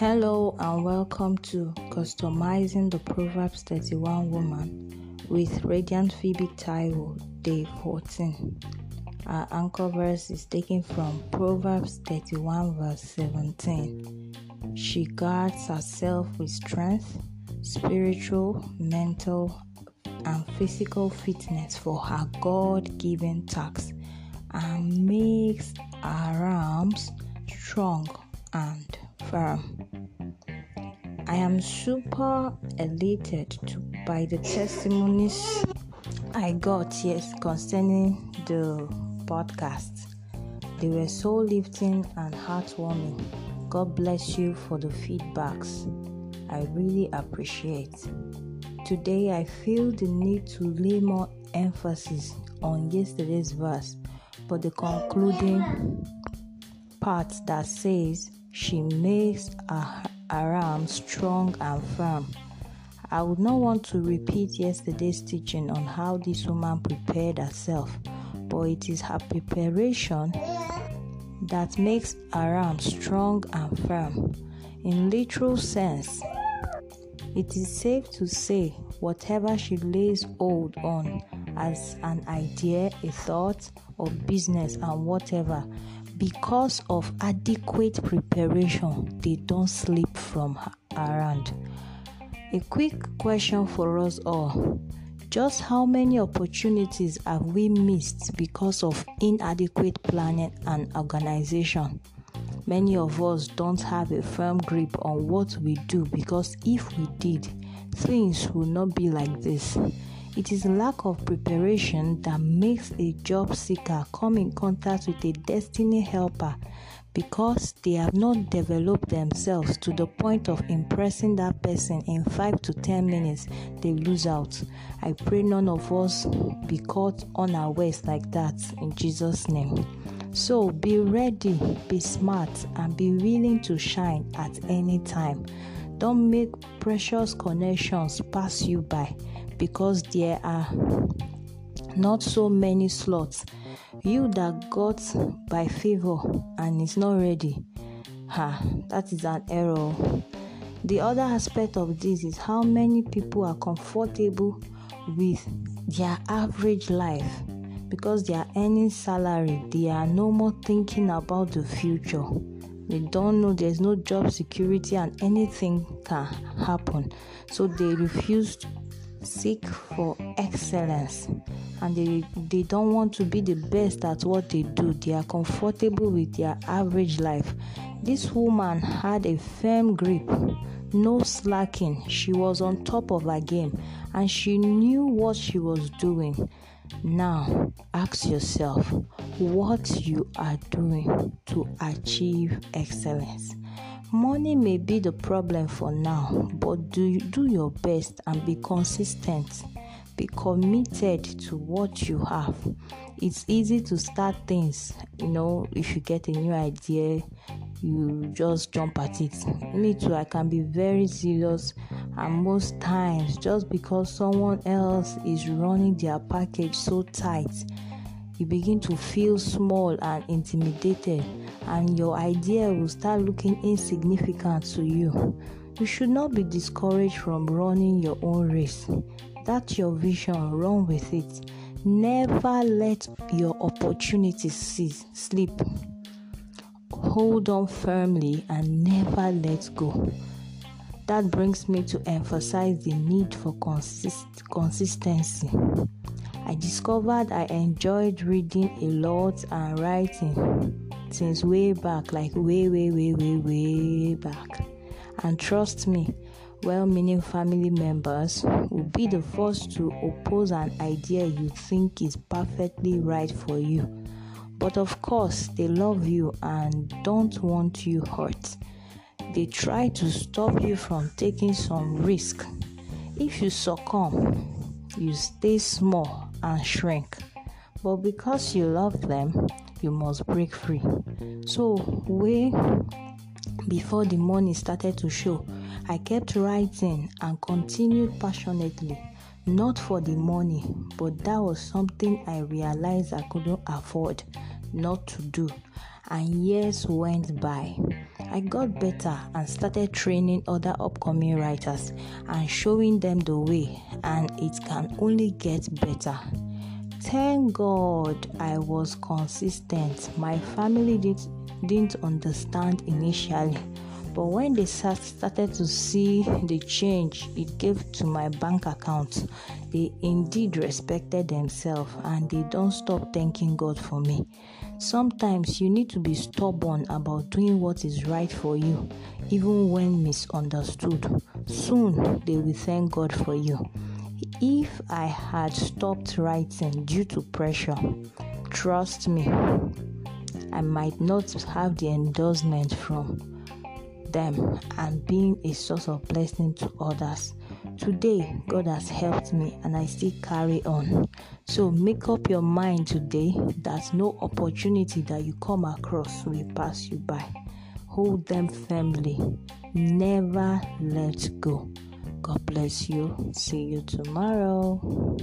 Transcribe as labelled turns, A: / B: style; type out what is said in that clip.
A: Hello and welcome to Customizing the Proverbs 31 Woman with Radiant Phoebe Taiwo, day 14. Our anchor verse is taken from Proverbs 31, verse 17. She guards herself with strength, spiritual, mental, and physical fitness for her God given tasks and makes her arms strong and firm. I am super elated to, by the testimonies I got yes concerning the podcast. They were so lifting and heartwarming. God bless you for the feedbacks. I really appreciate. Today I feel the need to lay more emphasis on yesterday's verse, but the concluding part that says she makes her, her arm strong and firm. I would not want to repeat yesterday's teaching on how this woman prepared herself, but it is her preparation that makes her arm strong and firm. In literal sense, it is safe to say whatever she lays hold on as an idea, a thought, or business, and whatever because of adequate preparation, they don't slip from around. A quick question for us all just how many opportunities have we missed because of inadequate planning and organization? Many of us don't have a firm grip on what we do because if we did, things would not be like this. It is lack of preparation that makes a job seeker come in contact with a destiny helper because they have not developed themselves to the point of impressing that person in 5 to 10 minutes they lose out. I pray none of us be caught on our unawares like that in jesus name. So be ready be smart and be willing to shine at any time. Don't make precious connections pass you by because there are not so many slots. You that got by favor and is not ready, ha, that is an error. The other aspect of this is how many people are comfortable with their average life because they are earning salary, they are no more thinking about the future. They don't know there's no job security and anything can happen, so they refuse seek for excellence and they, they don't want to be the best at what they do. They are comfortable with their average life. This woman had a firm grip, no slacking. She was on top of her game and she knew what she was doing. Now, ask yourself what you are doing to achieve excellence. Money may be the problem for now, but do do your best and be consistent. Be committed to what you have. It's easy to start things, you know, if you get a new idea, you just jump at it. Me too, I can be very serious, and most times, just because someone else is running their package so tight, you begin to feel small and intimidated, and your idea will start looking insignificant to you. You should not be discouraged from running your own race. That's your vision, run with it. Never let your opportunities sleep. Hold on firmly and never let go. That brings me to emphasize the need for consist- consistency. I discovered I enjoyed reading a lot and writing since way back, like way, way, way, way, way back. And trust me, well meaning family members will be the first to oppose an idea you think is perfectly right for you. But of course, they love you and don't want you hurt. They try to stop you from taking some risk. If you succumb, you stay small and shrink. But because you love them, you must break free. So, way before the money started to show, I kept writing and continued passionately. Not for the money, but that was something I realized I couldn't afford not to do. And years went by. I got better and started training other upcoming writers and showing them the way, and it can only get better. Thank God I was consistent. My family did, didn't understand initially, but when they started to see the change it gave to my bank account, they indeed respected themselves and they don't stop thanking God for me. Sometimes you need to be stubborn about doing what is right for you, even when misunderstood. Soon they will thank God for you. If I had stopped writing due to pressure, trust me, I might not have the endorsement from them and being a source of blessing to others. Today, God has helped me and I still carry on. So make up your mind today that no opportunity that you come across will pass you by. Hold them firmly. Never let go. God bless you. See you tomorrow.